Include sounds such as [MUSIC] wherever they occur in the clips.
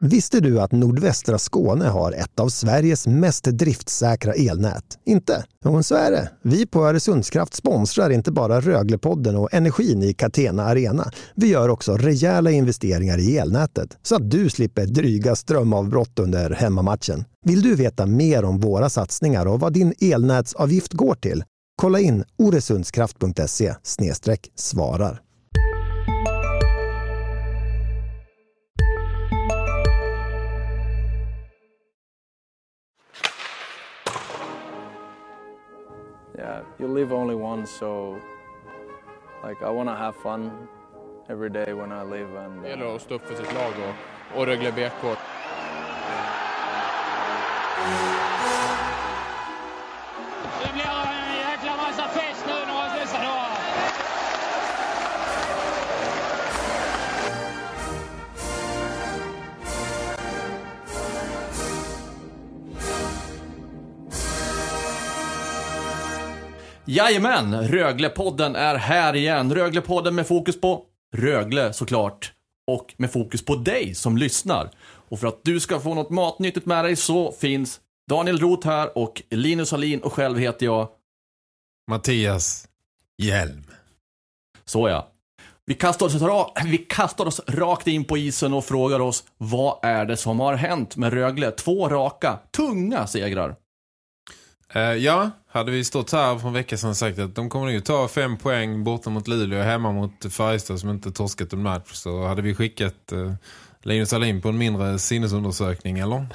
Visste du att nordvästra Skåne har ett av Sveriges mest driftsäkra elnät? Inte? Jo, så är det. Vi på Öresundskraft sponsrar inte bara Röglepodden och energin i Catena Arena. Vi gör också rejäla investeringar i elnätet så att du slipper dryga strömavbrott under hemmamatchen. Vill du veta mer om våra satsningar och vad din elnätsavgift går till? Kolla in oresundskraft.se svarar. You live only once, so like I want to have fun every day when I live. And Det gäller uh, att stå upp för sitt lag och, och Rögle BK. Mm. Jajamän, Röglepodden är här igen. Röglepodden med fokus på Rögle såklart. Och med fokus på dig som lyssnar. Och för att du ska få något matnyttigt med dig så finns Daniel Roth här och Linus Hallin och själv heter jag Mattias Hjelm. Så ja. Vi kastar, oss vi kastar oss rakt in på isen och frågar oss vad är det som har hänt med Rögle? Två raka, tunga segrar. Uh, ja, hade vi stått här för en vecka sedan och sagt att de kommer ju ta fem poäng borta mot Luleå och hemma mot Färjestad som inte torskat en match så hade vi skickat uh, Linus Alin på en mindre sinnesundersökning, eller?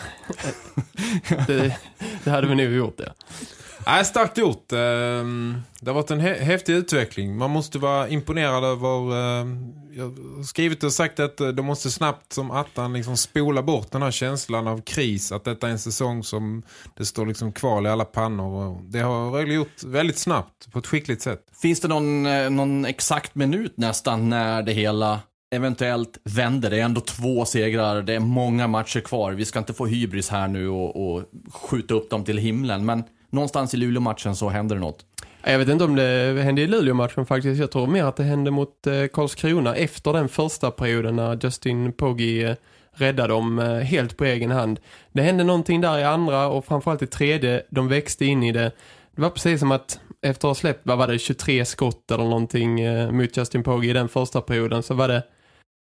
[LAUGHS] Det, det hade vi nog gjort, ja. Nej, starkt gjort. Ehm, Det har varit en hä- häftig utveckling. Man måste vara imponerad över... ehm, Jag har skrivit och sagt att eh, de måste snabbt som attan liksom spola bort den här känslan av kris. Att detta är en säsong som det står liksom kvar i alla pannor. Det har Rögle gjort väldigt snabbt på ett skickligt sätt. Finns det någon, eh, någon exakt minut nästan när det hela eventuellt vänder? Det är ändå två segrar, det är många matcher kvar. Vi ska inte få hybris här nu och, och skjuta upp dem till himlen. Men någonstans i Luleå-matchen så händer det något. Jag vet inte om det hände i Luleå-matchen faktiskt. Jag tror mer att det hände mot eh, Karlskrona efter den första perioden när Justin Poggi eh, räddade dem eh, helt på egen hand. Det hände någonting där i andra och framförallt i tredje. De växte in i det. Det var precis som att efter att ha släppt, vad var det, 23 skott eller någonting mot Justin Poggi i den första perioden så var det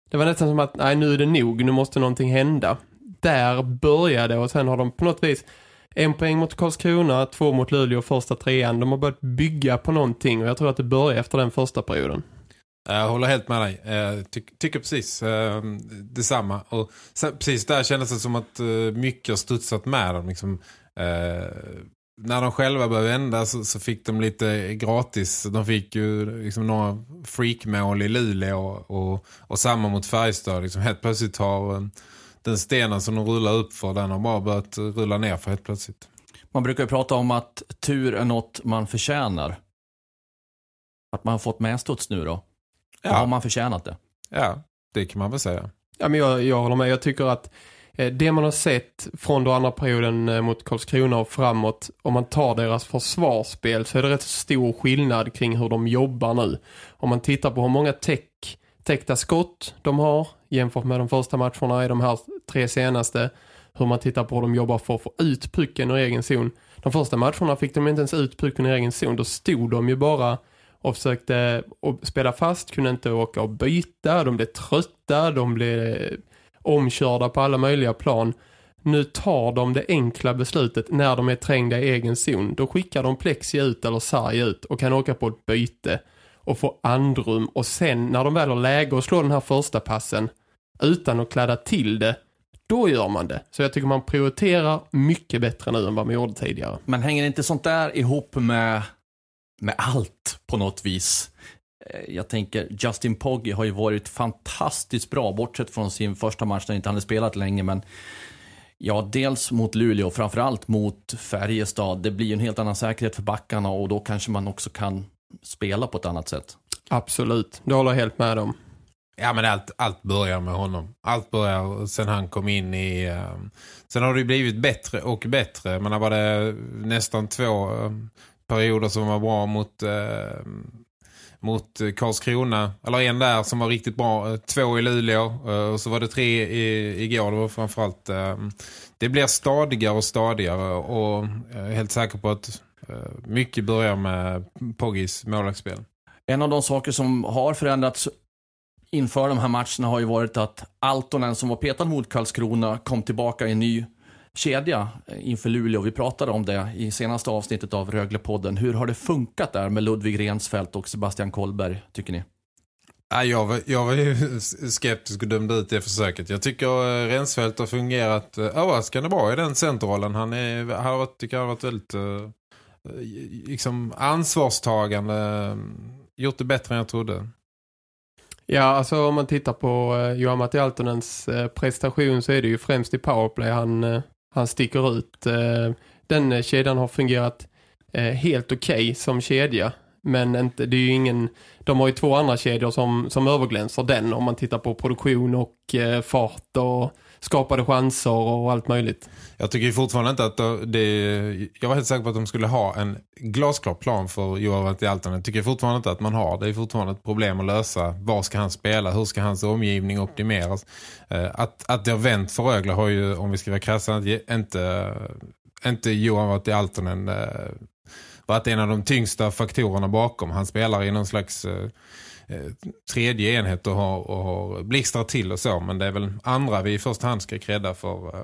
det var nästan som att nej nu är det nog, nu måste någonting hända. Där började och sen har de på något vis en poäng mot Karlskrona, två mot Luleå första trean. De har börjat bygga på någonting och jag tror att det börjar efter den första perioden. Jag håller helt med dig. Eh, Ty tycker precis eh, detsamma. Och sen, precis där kändes det som att eh, mycket har studsat med dem. Liksom, eh, när de själva började vända så, så fick de lite gratis. De fick ju liksom några freakmål i Luleå och, och, och samma mot Färjestad. Liksom, helt plötsligt har eh, den stenen som de rullar upp för den har bara börjat rulla ner för helt plötsligt. Man brukar ju prata om att tur är något man förtjänar. Att man har fått medstuds nu då. Ja. Har man förtjänat det? Ja, det kan man väl säga. Ja, men jag, jag håller med. Jag tycker att Eh, det man har sett från då andra perioden eh, mot Karlskrona och framåt, om man tar deras försvarsspel så är det rätt stor skillnad kring hur de jobbar nu. Om man tittar på hur många täck, täckta skott de har jämfört med de första matcherna i de här tre senaste, hur man tittar på hur de jobbar för att få ut pucken ur egen zon. De första matcherna fick de inte ens ut pucken ur egen zon. Då stod de ju bara och försökte spela fast, kunde inte åka och byta, de blev trötta, de blev omkörda på alla möjliga plan. Nu tar de det enkla beslutet när de är trängda i egen zon. Då skickar de Plexi ut eller Sarg ut och kan åka på ett byte och få andrum. Och sen när de väl har läge att slå den här första passen utan att kladda till det, då gör man det. Så jag tycker man prioriterar mycket bättre nu än vad man gjorde tidigare. Men hänger inte sånt där ihop med, med allt på något vis? Eh, Jag tänker, Justin Pogge har ju varit fantastiskt bra, bortsett från sin första match där han inte hade spelat länge, men ja, dels mot Luleå, framförallt mot Färjestad. Det blir ju en helt annan säkerhet för backarna och då kanske man också kan spela på ett annat sätt. Absolut, det håller jag helt med om. Ja men allt, allt börjar med honom. Allt börjar sen han kom in i... ehm, sen har det blivit bättre och bättre. Det var det nästan två ehm, perioder som var bra mot, ehm, mot eh, Karlskrona. Eller en där som var riktigt bra. Eh, två i Luleå eh, och så var det tre i, igår. Det var framförallt... Ehm, det blir stadigare och stadigare och jag är helt säker på att mycket börjar med Poggis målvaktsspel. En av de saker som har förändrats inför de här matcherna har ju varit att Altonen som var petad mot Karlskrona kom tillbaka i en ny kedja inför Luleå. Vi pratade om det i senaste avsnittet av Röglepodden. Hur har det funkat där med Ludvig Rensfeldt och Sebastian Kolberg, tycker ni? Ja, jag, var, jag var ju [LAUGHS] skeptisk och dömde ut det försöket. Jag tycker uh, Rensfeldt har fungerat uh, överraskande bra i den centerrollen. Han är, har varit, tycker jag har varit väldigt liksom ansvarstagande. Gjort det bättre än jag trodde. Ja, alltså om man tittar på Johan Matti Altonens prestation så är det ju främst i powerplay han, han sticker ut. Eh, den kedjan har fungerat eh, helt okej okay som kedja. Men inte, det är ju ingen, de har ju två andra kedjor som, som överglänser den om man tittar på produktion och eh, fart och skapade chanser och allt möjligt. Jag tycker fortfarande inte att eh, det, jag var helt säker på att de skulle ha en glasklar plan för Johan i Altan. Jag tycker fortfarande inte att man har. Det är fortfarande ett problem att lösa. Var ska han spela? Hur ska hans omgivning optimeras? Eh, att, att det har vänt för Rögle har ju, om vi ska vara krassa, inte, inte Johan varit i Altonen eh, varit en av de tyngsta faktorerna bakom. Han spelar i någon slags Eh, tredje enhet och har, och har blixtrat till och så. Men det är väl andra vi i första hand ska kredda för eh,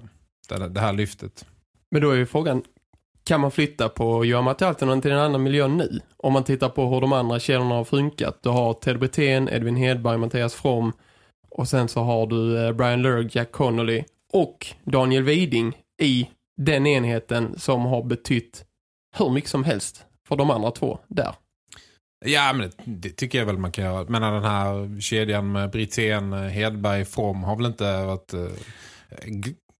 det, det här lyftet. Men då är ju frågan, kan man flytta på Johan Mattialtonen till en annan miljö nu? Om man tittar på hur de andra källorna har funkat. Du har Ted Brithén, Edvin Hedberg, Mattias From och sen så har du eh, Brian Lurg, Jack Connolly och Daniel Widing i den enheten som har betytt hur mycket som helst för de andra två där. Ja, men det, tycker jag väl man kan göra. Men den här kedjan med Brithén, Hedberg, From har väl inte varit eh,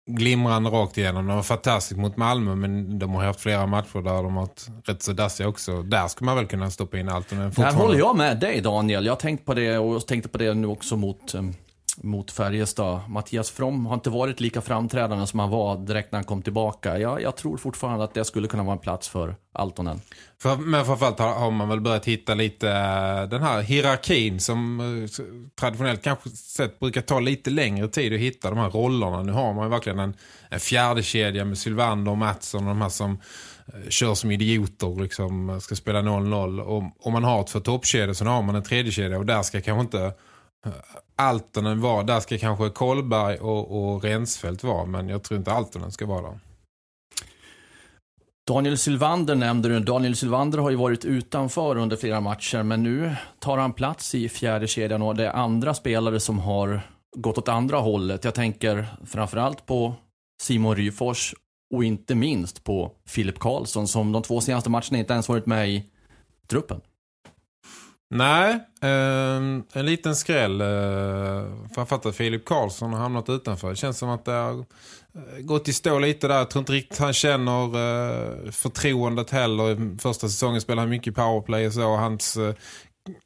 glimrande rakt igenom. De var fantastiskt mot Malmö men de har haft flera matcher där de har varit rätt så dassiga också. Där ska man väl kunna stoppa in allt. Där håller jag med dig Daniel. Jag har tänkt på det och tänkte på det nu också mot, um, mot Färjestad. Mattias From har inte varit lika framträdande som han var direkt när han kom tillbaka. Jag, jag tror fortfarande att det skulle kunna vara en plats för Altonen. För, men framförallt har, har man väl börjat hitta lite eh, den här hierarkin som eh, traditionellt kanske sett brukar ta lite längre tid att hitta de här rollerna. Nu har man ju verkligen en, en fjärde kedja med Sylvander och Mattsson och de här som eh, kör som idioter liksom ska spela 0-0. Och om man har två toppkedjor så har man en tredje kedja och där ska kanske inte Altonen var Där ska kanske Kolberg och, och Rensfeldt vara men jag tror inte Altonen ska vara där. Daniel Sylvander nämnde du. Daniel Sylvander har ju varit utanför under flera matcher men nu tar han plats i fjärde kedjan och det är andra spelare som har gått åt andra hållet. Jag tänker framförallt på Simon Ryfors och inte minst på Filip Karlsson som de två senaste matcherna inte ens varit med i truppen. Nej, eh, en liten skräll. Eh, framförallt att Filip Karlsson har hamnat utanför. Det känns som att det har eh, gått i stå lite där. Jag tror inte riktigt han känner eh, förtroendet heller. Första säsongen spelade han mycket powerplay och så. Hans, eh,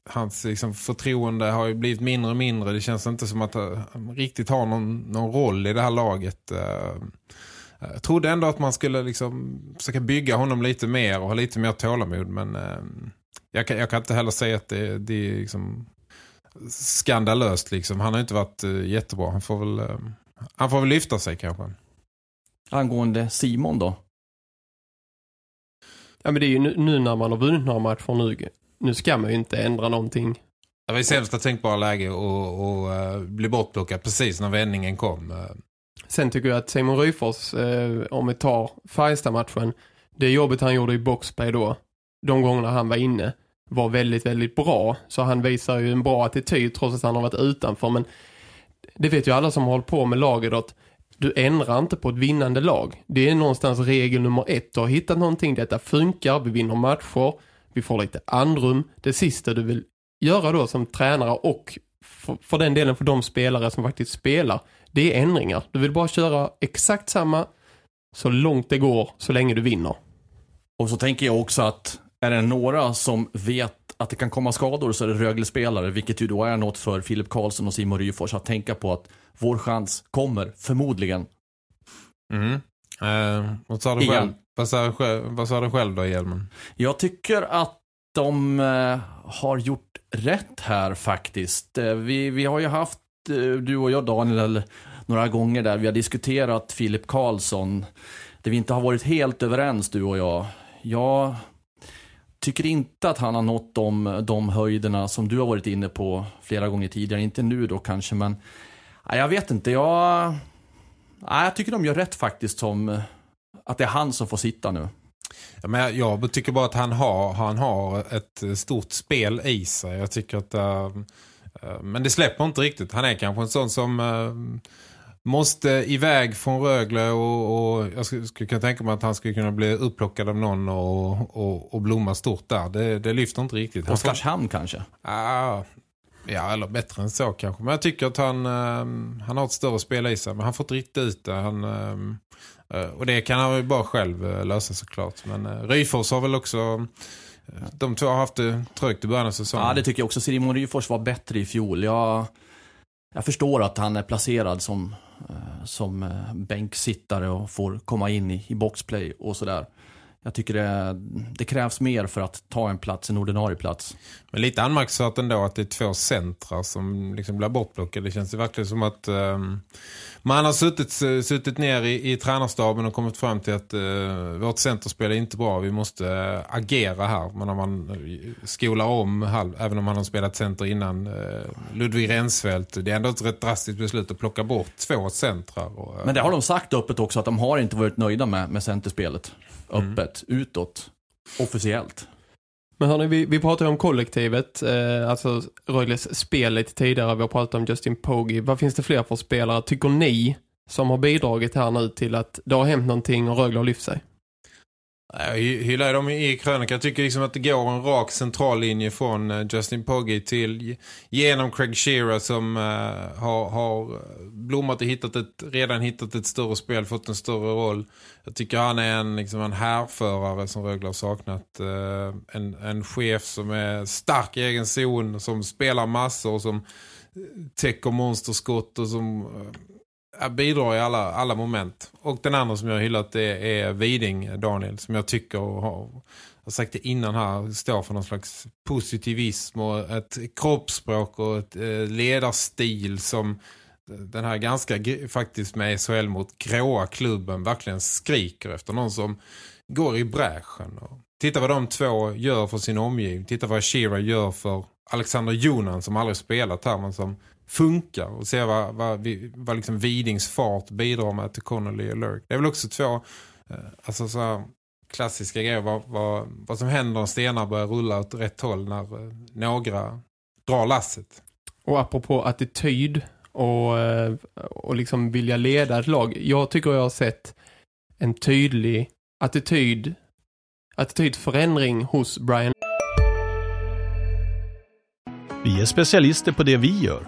hans liksom, förtroende har ju blivit mindre och mindre. Det känns inte som att eh, han riktigt har någon, någon roll i det här laget. Eh, eh, jag trodde ändå att man skulle liksom försöka bygga honom lite mer och ha lite mer tålamod. Men eh, jag, kan, jag kan inte heller säga att det, det är liksom skandalöst. Liksom. Han har inte varit uh, jättebra. Han får väl... Uh, han får väl lyfta sig kanske. Angående Simon då? Ja men det är ju nu, nu när man har vunnit några matcher nu. Nu ska man ju inte ändra någonting. Det var ju sämsta tänkbara läge att uh, bli bortplockad precis när vändningen kom. Uh. Sen tycker jag att Simon Ryfors, uh, om vi tar Färjestad-matchen, det jobbet han gjorde i boxplay då, de gångerna han var inne, var väldigt, väldigt bra. Så han visar ju en bra attityd trots att han har varit utanför. Men det vet ju alla som har hållit på med laget att du ändrar inte på ett vinnande lag. Det är någonstans regel nummer ett. Du har hittat någonting, detta funkar, vi vinner matcher, vi får lite andrum. Det sista du vill göra då som tränare och för, för den delen för de spelare som faktiskt spelar, det är ändringar. Du vill bara köra exakt samma så långt det går, så länge du vinner. Och så tänker jag också att är det några som vet att det kan komma skador så är det Rögle-spelare, vilket ju då är något för Filip Karlsson och Simon Ryfors att tänka på att vår chans kommer förmodligen. Mm. Eh, vad sa du själv? Vad sa, vad sa du själv då, Hjelmen? Jag tycker att de eh, har gjort rätt här faktiskt. Eh, Vi, vi har ju haft, eh, du och jag Daniel, några gånger där vi har diskuterat Filip Karlsson. Där vi inte har varit helt överens du och jag. Jag tycker inte att han har nått de, de höjderna som du har varit inne på flera gånger tidigare. Inte nu då kanske, men nej, jag vet inte. Jag, nej, jag tycker de gör rätt faktiskt som att det är han som får sitta nu. Ja, men jag, jag tycker bara att han har, han har ett stort spel i sig. Jag tycker att... äh, men det släpper inte riktigt. Han är kanske en sån som äh, måste iväg från Rögle och, och jag skulle, skulle kunna tänka mig att han skulle kunna bli upplockad av någon och, och, och blomma stort där. Det, det lyfter inte riktigt. Oskarshamn kanske? Ah, ja, eller bättre än så kanske. Men jag tycker att han, ehm, han har ett större spel i sig. Men han får inte riktigt ut det. Han, eh, och det kan han ju bara själv eh, lösa såklart. Men uh, Ryfors har väl också... de två har haft det trögt i början av säsongen. Ja, det tycker jag också. Simon Ryfors var bättre i fjol. Jag, jag förstår att han är placerad som, eh, som eh, bänksittare och får komma in i, i boxplay och sådär. Jag tycker det, det krävs mer för att ta en plats, en ordinarie plats. Men lite anmärkningsvärt ändå att det är två centrar som liksom blir bortplockade. Det känns ju verkligen som att ehm, man har suttit, suttit ner i, i tränarstaben och kommit fram till att uh, vårt centerspel är inte bra. Vi måste eh, agera här. Men om man eh, skolar om, halv, även om man har spelat center innan uh, Ludvig Rensfeldt, det är ändå ett rätt drastiskt beslut att plocka bort två centrar. Och, Men det har de sagt öppet också att de har inte varit nöjda med, med centerspelet. Öppet, utåt, officiellt. Men hörni, vi, vi pratade om kollektivet, eh, alltså Rögles spel lite tidigare. Vi har pratat om Justin Pogge. Vad finns det fler för spelare? Tycker ni som har bidragit här nu till att det har hänt någonting och Rögle har lyft sig? Jag hyllar dem i krönika. Jag tycker liksom att det går en rak central linje från eh, Justin Pogge till genom Craig Shearer som eh, har, har eh, blommat och hittat ett, redan hittat ett större spel, fått en större roll. Jag tycker han är en, liksom en härförare som Rögle har saknat. En, en chef som är stark i egen zon, som spelar massor och som täcker monsterskott och som bidrar i alla, alla moment. Och den andra som jag har hyllat det är Viding, Daniel, som jag tycker och har, har sagt det innan här, står för någon slags positivism och ett kroppsspråk och ett eh, ledarstil som den här ganska faktiskt med SHL mot gråa klubben verkligen skriker efter någon som går i bräschen. Och titta vad de två gör för sin omgivning. Titta vad Shira gör för Alexander Jonan som aldrig spelat här men som funkar och se vad, vad, vad liksom Vidings fart bidrar med till Connolly och Lurk. Det är väl också två eh, alltså så här klassiska grejer vad, vad, vad som händer när stenar börjar rulla åt rätt håll när eh, några drar lasset. Och apropå attityd och, eh, och liksom vilja leda ett lag. Jag tycker jag har sett en tydlig attityd attitydförändring hos Brian Vi är specialister på det vi gör,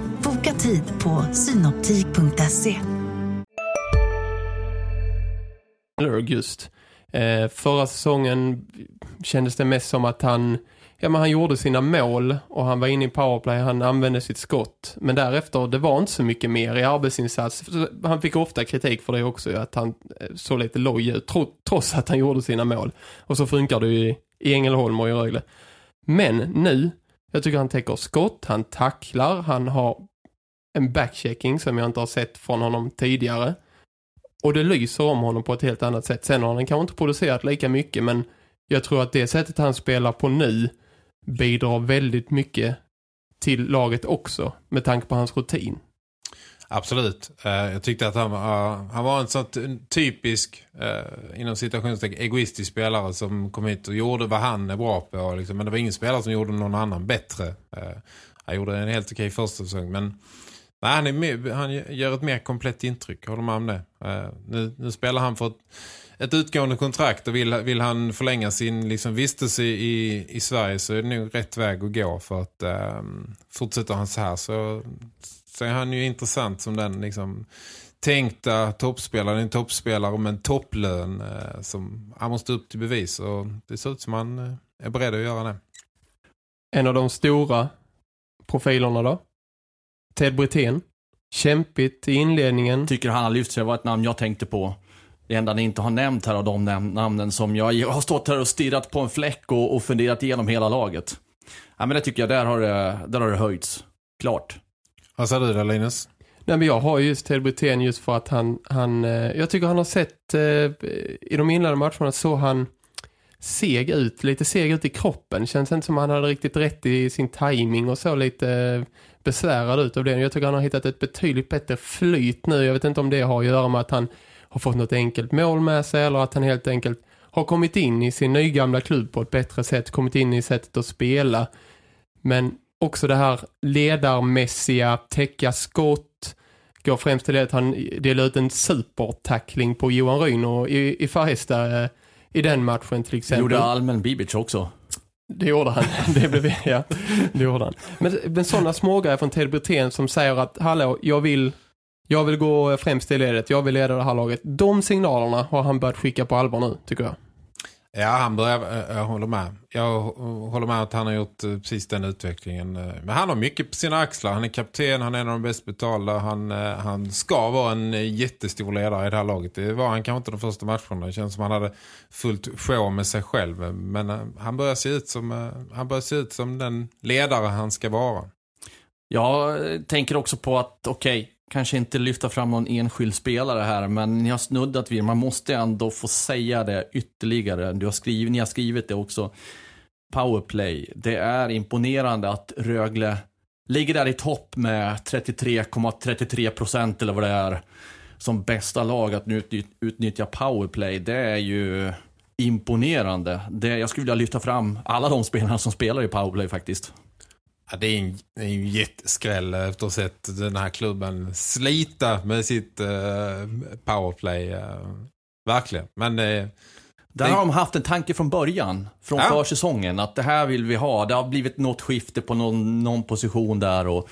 Tid på synoptik.se. Just. Eh, förra säsongen kändes det mest som att han, ja, men han gjorde sina mål och han var inne i powerplay, han använde sitt skott. Men därefter, det var inte så mycket mer i arbetsinsats. Han fick ofta kritik för det också, att han eh, såg lite loj ut, tro, trots att han gjorde sina mål. Och så funkar det ju i Ängelholm och i Rögle. Men nu, jag tycker han täcker skott, han tacklar, han har en backchecking som jag inte har sett från honom tidigare. Och det lyser om honom på ett helt annat sätt. Sen har han kanske inte producerat lika mycket men jag tror att det sättet han spelar på nu bidrar väldigt mycket till laget också med tanke på hans rutin. Absolut. Eh, jag tyckte att han, var- eh, han var en sån typisk eh, inom situationstecken egoistisk spelare som kom hit och gjorde vad han är bra på. Liksom. Men det var ingen spelare som gjorde någon annan bättre. Han gjorde en helt okej första säsong. Men Nej, han, är med, han gör ett mer komplett intryck, håller man om det. Uh, nu, nu spelar han för ett, ett utgående kontrakt och vill, vill han förlänga sin liksom, vistelse i, i Sverige så är det nog rätt väg att gå för att um, fortsätter han så här så, så är han ju intressant som den liksom tänkta toppspelaren, en toppspelare med en topplön uh, som han måste upp till bevis och det ser ut som han uh, är beredd att göra det. En av de stora profilerna då? Ted Brithén. Kämpigt i inledningen. Tycker han har lyft sig var ett namn jag tänkte på. Det enda ni inte har nämnt här av de namnen som jag, jag [LAUGHS] har stått här och stirrat på en fläck och, och funderat igenom hela laget. Ja, men det tycker jag, där har det, där har det höjts. Klart. Vad sa du då Linus? Nej, men jag har just Ted Brithén just för att han, han eh, jag tycker han har sett eh, i de inledande matcherna så han seg ut, lite seg ut i kroppen. Känns inte som han hade riktigt rätt i sin timing och så lite besvärad ut av det. Jag tycker han har hittat ett betydligt bättre flyt nu. Jag vet inte om det har att göra med att han har fått något enkelt mål med sig eller att han helt enkelt har kommit in i sin nygamla klubb på ett bättre sätt, kommit in i sättet att spela. Men också det här ledarmässiga, täcka skott, går främst till det att han delar ut en supertackling på Johan Ryn i, i Färjestad eh, i den matchen till exempel. Gjorde allmän Bibic också. Det gjorde han. [LAUGHS] Det blev, ja, det gjorde han. Men, men sådana smågrejer från Ted Brithén som säger att hallå, jag vill, jag vill gå främst i ledet, jag vill leda det här laget. De signalerna har han börjat skicka på allvar nu, tycker jag. Ja, han börjar, eh, jag håller med. Jag håller med att han har gjort eh, precis den utvecklingen. Eh, men han har mycket på sina axlar. Han är kapten, han är en av de bäst betalda. Han, han ska vara en jättestor ledare i det här laget. Det var han kanske inte de första matcherna. Det känns som han hade fullt sjå med sig själv. Men han börjar se ut som, han börjar se ut som den ledare han ska vara. Jag tänker också på att, okej, okay, kanske inte lyfta fram någon enskild spelare här, men ni har snuddat vid Man måste ändå få säga det ytterligare. Du har skrivit, ni har skrivit det också. Powerplay. Det är imponerande att Rögle ligger där i topp med 33,33 procent eller vad det är som bästa lag att utnyttja powerplay. Det är ju imponerande. Det, jag skulle vilja lyfta fram alla de spelarna som spelar i powerplay faktiskt. Ja, det är en, en jätteskräll efter att ha sett den här klubben slita med sitt uh, powerplay. Uh, verkligen. Men uh, där har de haft en tanke från början, från ja. försäsongen, att det här vill vi ha. Det har blivit något skifte på någon, någon position där. Och,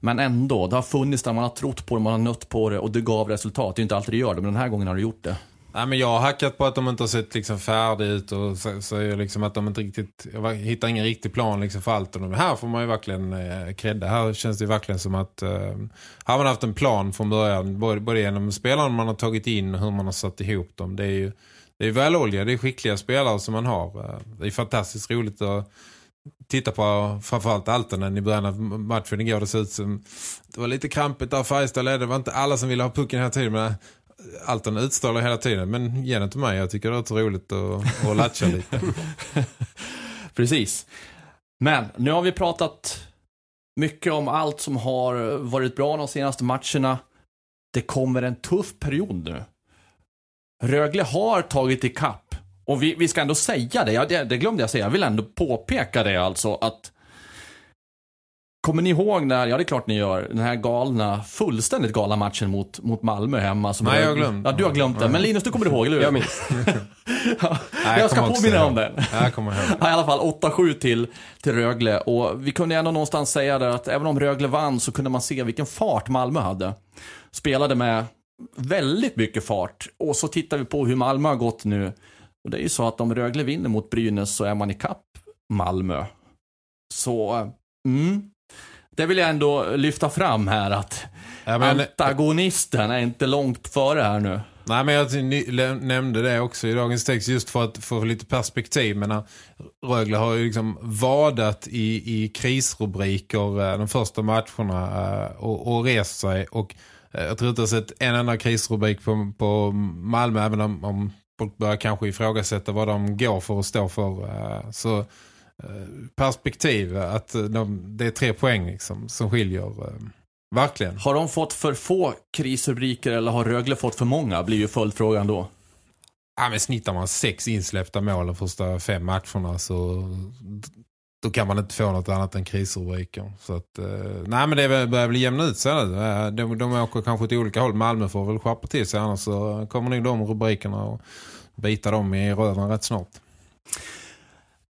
men ändå, det har funnits där man har trott på det, man har nött på det och det gav resultat. Det är inte alltid det gör det, men den här gången har det gjort det. Nej, men jag har hackat på att de inte har sett liksom färdigt ut och säger liksom att de inte riktigt, jag hittar ingen riktig plan liksom för allt. Och de, här får man ju verkligen eh, kredda. Här känns det verkligen som att eh, har man haft en plan från början, både, både genom spelarna man har tagit in och hur man har satt ihop dem. Det är ju det är välolja, det är skickliga spelare som man har. Eh, det är fantastiskt roligt att titta på framförallt Altonen i början av matchen igår. Det såg ut som det var lite krampigt där Färjestad ledde. Det var inte alla som ville ha pucken hela tiden men allt den utstrålar hela tiden. Men ge den till mig, jag tycker det är så roligt att, att latcha lite. [LAUGHS] Precis. Men nu har vi pratat mycket om allt som har varit bra de senaste matcherna. Det kommer en tuff period nu. Rögle har tagit i kapp. Och vi, vi ska ändå säga det, ja, det, det glömde jag säga. Jag vill ändå påpeka det alltså att Kommer ni ihåg när, ja det är klart ni gör, den här galna, fullständigt galna matchen mot, mot Malmö hemma? Som Nej, jag har glömt. Ja, du har glömt det. Men Linus, du kommer ihåg, eller hur? Jag minns. [LAUGHS] ja, Nej, jag, ska påminna om den. Jag kommer ihåg. [LAUGHS] Ja, I alla fall 8-7 till, till Rögle. Och vi kunde ändå någonstans säga där att även om Rögle vann så kunde man se vilken fart Malmö hade. Spelade med väldigt mycket fart. Och så tittar vi på hur Malmö har gått nu. Och det är ju så att om Rögle vinner mot Brynäs så är man i kapp Malmö. Så, mm. Det vill jag ändå lyfta fram här att ja, men, antagonisten är inte långt före här nu. Nej, men jag nämnde det också i dagens text just för att få lite perspektiv. Men Rögle har ju liksom vadat i, i krisrubriker eh, de första matcherna eh, och, och rest sig och Eh, jag tror inte jag sett en enda krisrubrik på, på Malmö även om, om folk börjar kanske ifrågasätta vad de går för och står för. Eh, så eh, perspektiv att de, det är tre poäng liksom, som skiljer verkligen. Har de fått för få krisrubriker eller har Rögle fått för många blir ju följdfrågan då. Ja, men snittar man sex insläppta mål de första fem matcherna så då kan man inte få något annat än krisrubriker. Så att, eh, nej men det börjar bli jämna ut. Eh, de, de åker kanske åt olika håll. Malmö får väl skärpa till sig annars så kommer nog de rubrikerna och bita dem i röven rätt snart.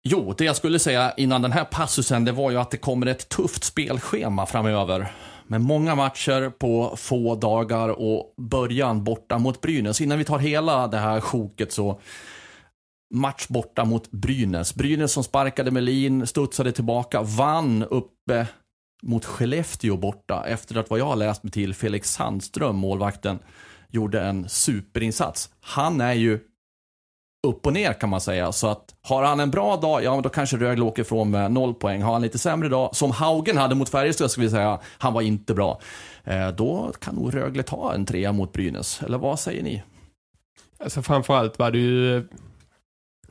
Jo, det jag skulle säga innan den här passusen det var ju att det kommer ett tufft spelschema framöver. Med många matcher på få dagar och början borta mot Brynäs. Innan vi tar hela det här sjoket så match borta mot Brynäs. Brynäs som sparkade Melin, studsade tillbaka, vann uppe mot Skellefteå borta efter att vad jag har läst mig till Felix Sandström, målvakten, gjorde en superinsats. Han är ju upp och ner kan man säga. Så att har han en bra dag, ja då kanske Rögle åker ifrån med noll poäng. Har han lite sämre dag, som Haugen hade mot Färjestad ska vi säga, han var inte bra. Eh, då kan nog Rögle ta en trea mot Brynäs. Eller vad säger ni? Alltså framförallt var det ju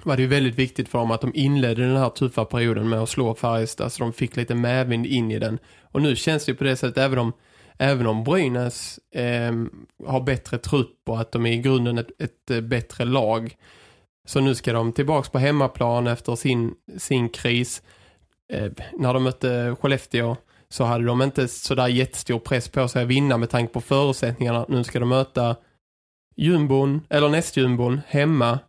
var det ju väldigt viktigt för dem att de inledde den här tuffa perioden med att slå Färjestad så de fick lite medvind in i den. Och nu känns det ju på det sättet även om, även om Brynäs eh, har bättre trupp och att de är i grunden ett, ett bättre lag så nu ska de tillbaka på hemmaplan efter sin, sin kris. Eh, när de mötte Skellefteå så hade de inte sådär jättestor press på sig att vinna med tanke på förutsättningarna. Nu ska de möta jumbon, eller nästjumbon, hemma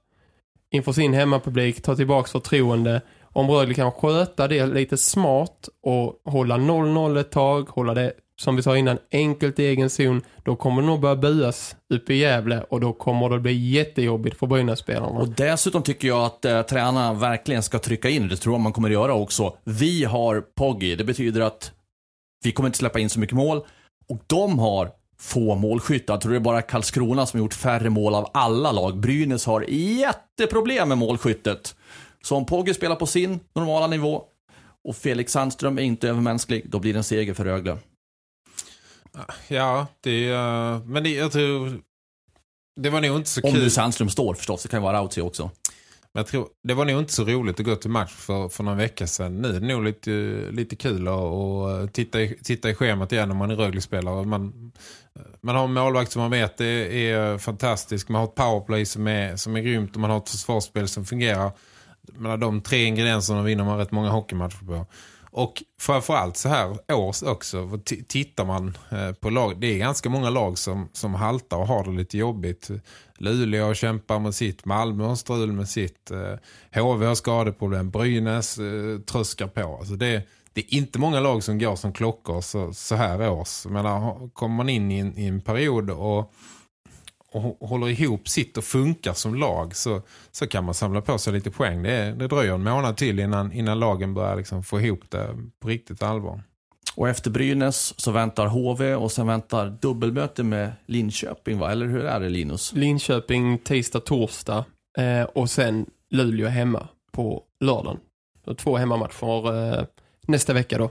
inför sin hemmapublik, ta tillbaka förtroende. Om Rögle kan sköta det lite smart och hålla 0-0 ett tag, hålla det som vi sa innan, enkelt i egen zon, då kommer det nog börja buas uppe i Gävle och då kommer det bli jättejobbigt för Brynäs-spelarna. Och dessutom tycker jag att eh, tränarna verkligen ska trycka in, det tror jag man kommer göra också. Vi har Poggi, det betyder att vi kommer inte släppa in så mycket mål och de har få målskyttar. Jag tror det är bara Karlskrona som har gjort färre mål av alla lag. Brynäs har jätteproblem med målskyttet. Så om Pogge spelar på sin normala nivå och Felix Sandström är inte övermänsklig, då blir det en seger för Rögle. Ja, det uh, men det, jag tror det var nog inte så Om kul. nu Sandström står förstås, det kan ju vara Rautio också. Men jag tror, det var nog inte så roligt att gå till match för, för några veckor sedan. Nu är det nog lite, lite kul att, att titta, i, titta i schemat igen om man är Rögle-spelare. Man, man har en målvakt som man vet är, är fantastisk. Man har ett powerplay som är, som är grymt och man har ett försvarsspel som fungerar. Men de tre ingredienserna vinner man rätt många hockeymatcher på. Och framförallt så här års också, tittar man eh, på lag, det är ganska många lag som, som haltar och har det lite jobbigt. Luleå kämpar med sitt, Malmö har strul med sitt, eh, HV har skadeproblem, Brynäs eh, tröskar på. Alltså det, det är inte många lag som går som klockor så, så här års. Men kommer man in i en, i en period och och håller ihop sitt och funkar som lag så, så kan man samla på sig lite poäng. Det, det dröjer en månad till innan, innan lagen börjar liksom få ihop det på riktigt allvar. Och efter Brynäs så väntar HV och sen väntar dubbelmöte med Linköping va? Eller hur är det Linus? Linköping tisdag, torsdag eh, och sen Luleå hemma på lördagen. Så två hemmamatcher eh, nästa vecka då.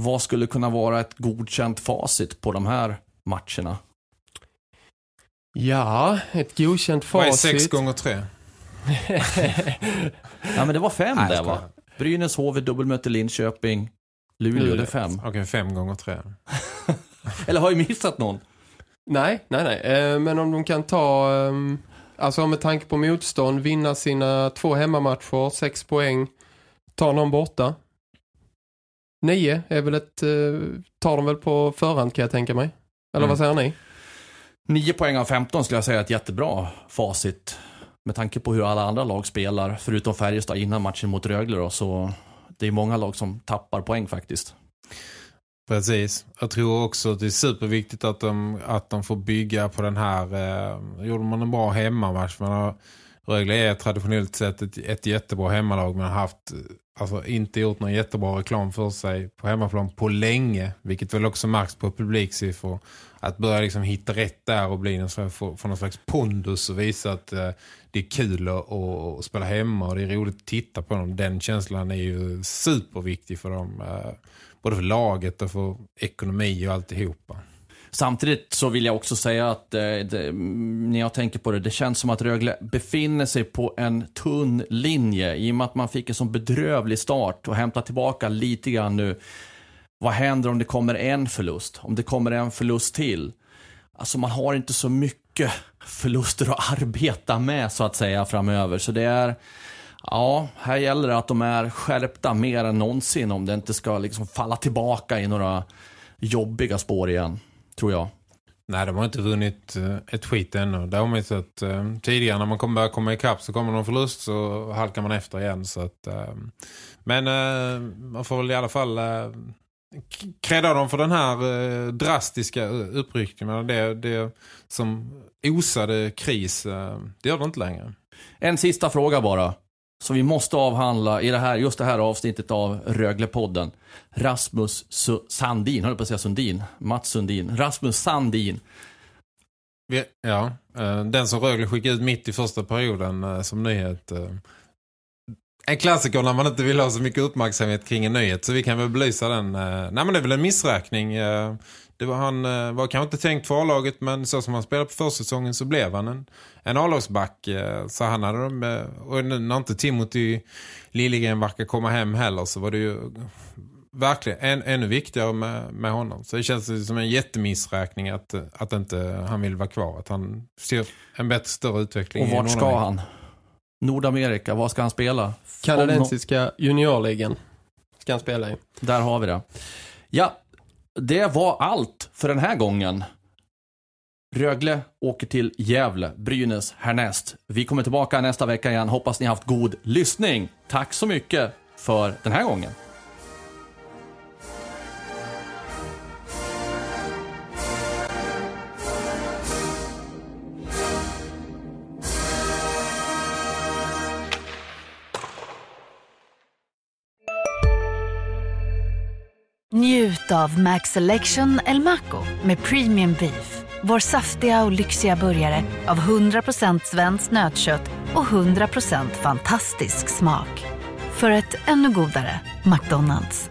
Vad skulle kunna vara ett godkänt facit på de här matcherna? Ja, ett godkänt facit. Vad är sex gånger tre? [LAUGHS] ja, men det var fem Nej, där va? Brynäs, HV, dubbelmöte Linköping, Luleå, Luleå. det är fem. Okej, okay, fem gånger tre. [LAUGHS] Eller har jag missat någon? Nej, nej, nej. Eh, men om de kan ta, ehm, alltså med tanke på motstånd, vinna sina två hemmamatcher, sex poäng, ta någon borta. Nio är väl ett, eh, tar de väl på förhand kan jag tänka mig. Eller mm. vad säger ni? 9 poäng av 15 skulle jag säga är ett jättebra facit. Med tanke på hur alla andra lag spelar, förutom Färjestad innan matchen mot Rögle då, så det är många lag som tappar poäng faktiskt. Precis. Jag tror också att det är superviktigt att de, att de får bygga på den här... Eh, gjorde man en bra hemmamatch. Man har, Rögle är traditionellt sett ett, ett jättebra hemmalag men har haft alltså, inte gjort någon jättebra reklam för sig på hemmaplan på länge. Vilket väl också märks på publiksiffror att börja liksom hitta rätt där och bli någon slags, få, få någon slags pondus och visa att eh, det är kul att, att, spela hemma och det är roligt att titta på dem. Den känslan är ju superviktig för dem. Eh, både för laget och för ekonomi och alltihopa. Samtidigt så vill jag också säga att eh, det, mm, när jag tänker på det, det känns som att Rögle befinner sig på en tunn linje i och med att man fick en sån bedrövlig start och hämta tillbaka lite grann nu vad händer om det kommer en förlust? Om det kommer en förlust till? Alltså man har inte så mycket förluster att arbeta med så att säga framöver. Så det är, Ja, här gäller det att de är skärpta mer än någonsin om det inte ska liksom falla tillbaka i några jobbiga spår igen, tror jag. Nej, de har inte vunnit eh, ett skit ännu. Det har man ju sett eh, tidigare när man kommer börja komma ikapp så kommer någon förlust så halkar man efter igen. Så att, eh, men eh, man får väl i alla fall eh, k- kredda dem för den här eh, drastiska uppryckningen. Det, det som osade kris, eh, det gör det inte längre. En sista fråga bara. Som vi måste avhandla i det här, just det här avsnittet av Röglepodden. Rasmus Su Sandin, höll jag på att säga Sundin. Mats Sundin. Rasmus Sandin. Ja, eh, den som Rögle skickade ut mitt i första perioden eh, som nyhet. Eh, en klassiker när man inte vill ha så mycket uppmärksamhet kring en nyhet. Så vi kan väl belysa den. Nej men det är väl en missräkning. Det var, han eh, var kanske inte tänkt för A-laget men så som han spelade på försäsongen så blev han en, en A-lagsback. eh, Så han hade de, eh, och nu när inte Timothy Liljegren verkar komma hem heller så var det ju verkligen än, ännu viktigare med, med honom. Så det känns som en jättemissräkning att, att inte han vill vara kvar. Att han ser en bättre större utveckling. Och vart ska han? Nordamerika, var ska han spela? Kanadensiska juniorligan ska han spela i. Där har vi det. Ja, det var allt för den här gången. Rögle åker till Gävle, Brynäs härnäst. Vi kommer tillbaka nästa vecka igen. Hoppas ni haft god lyssning. Tack så mycket för den här gången. Av Max Selection El Maco med Premium Beef. Vår saftiga och lyxiga burgare av 100% svenskt nötkött och 100% fantastisk smak. För ett ännu godare McDonalds.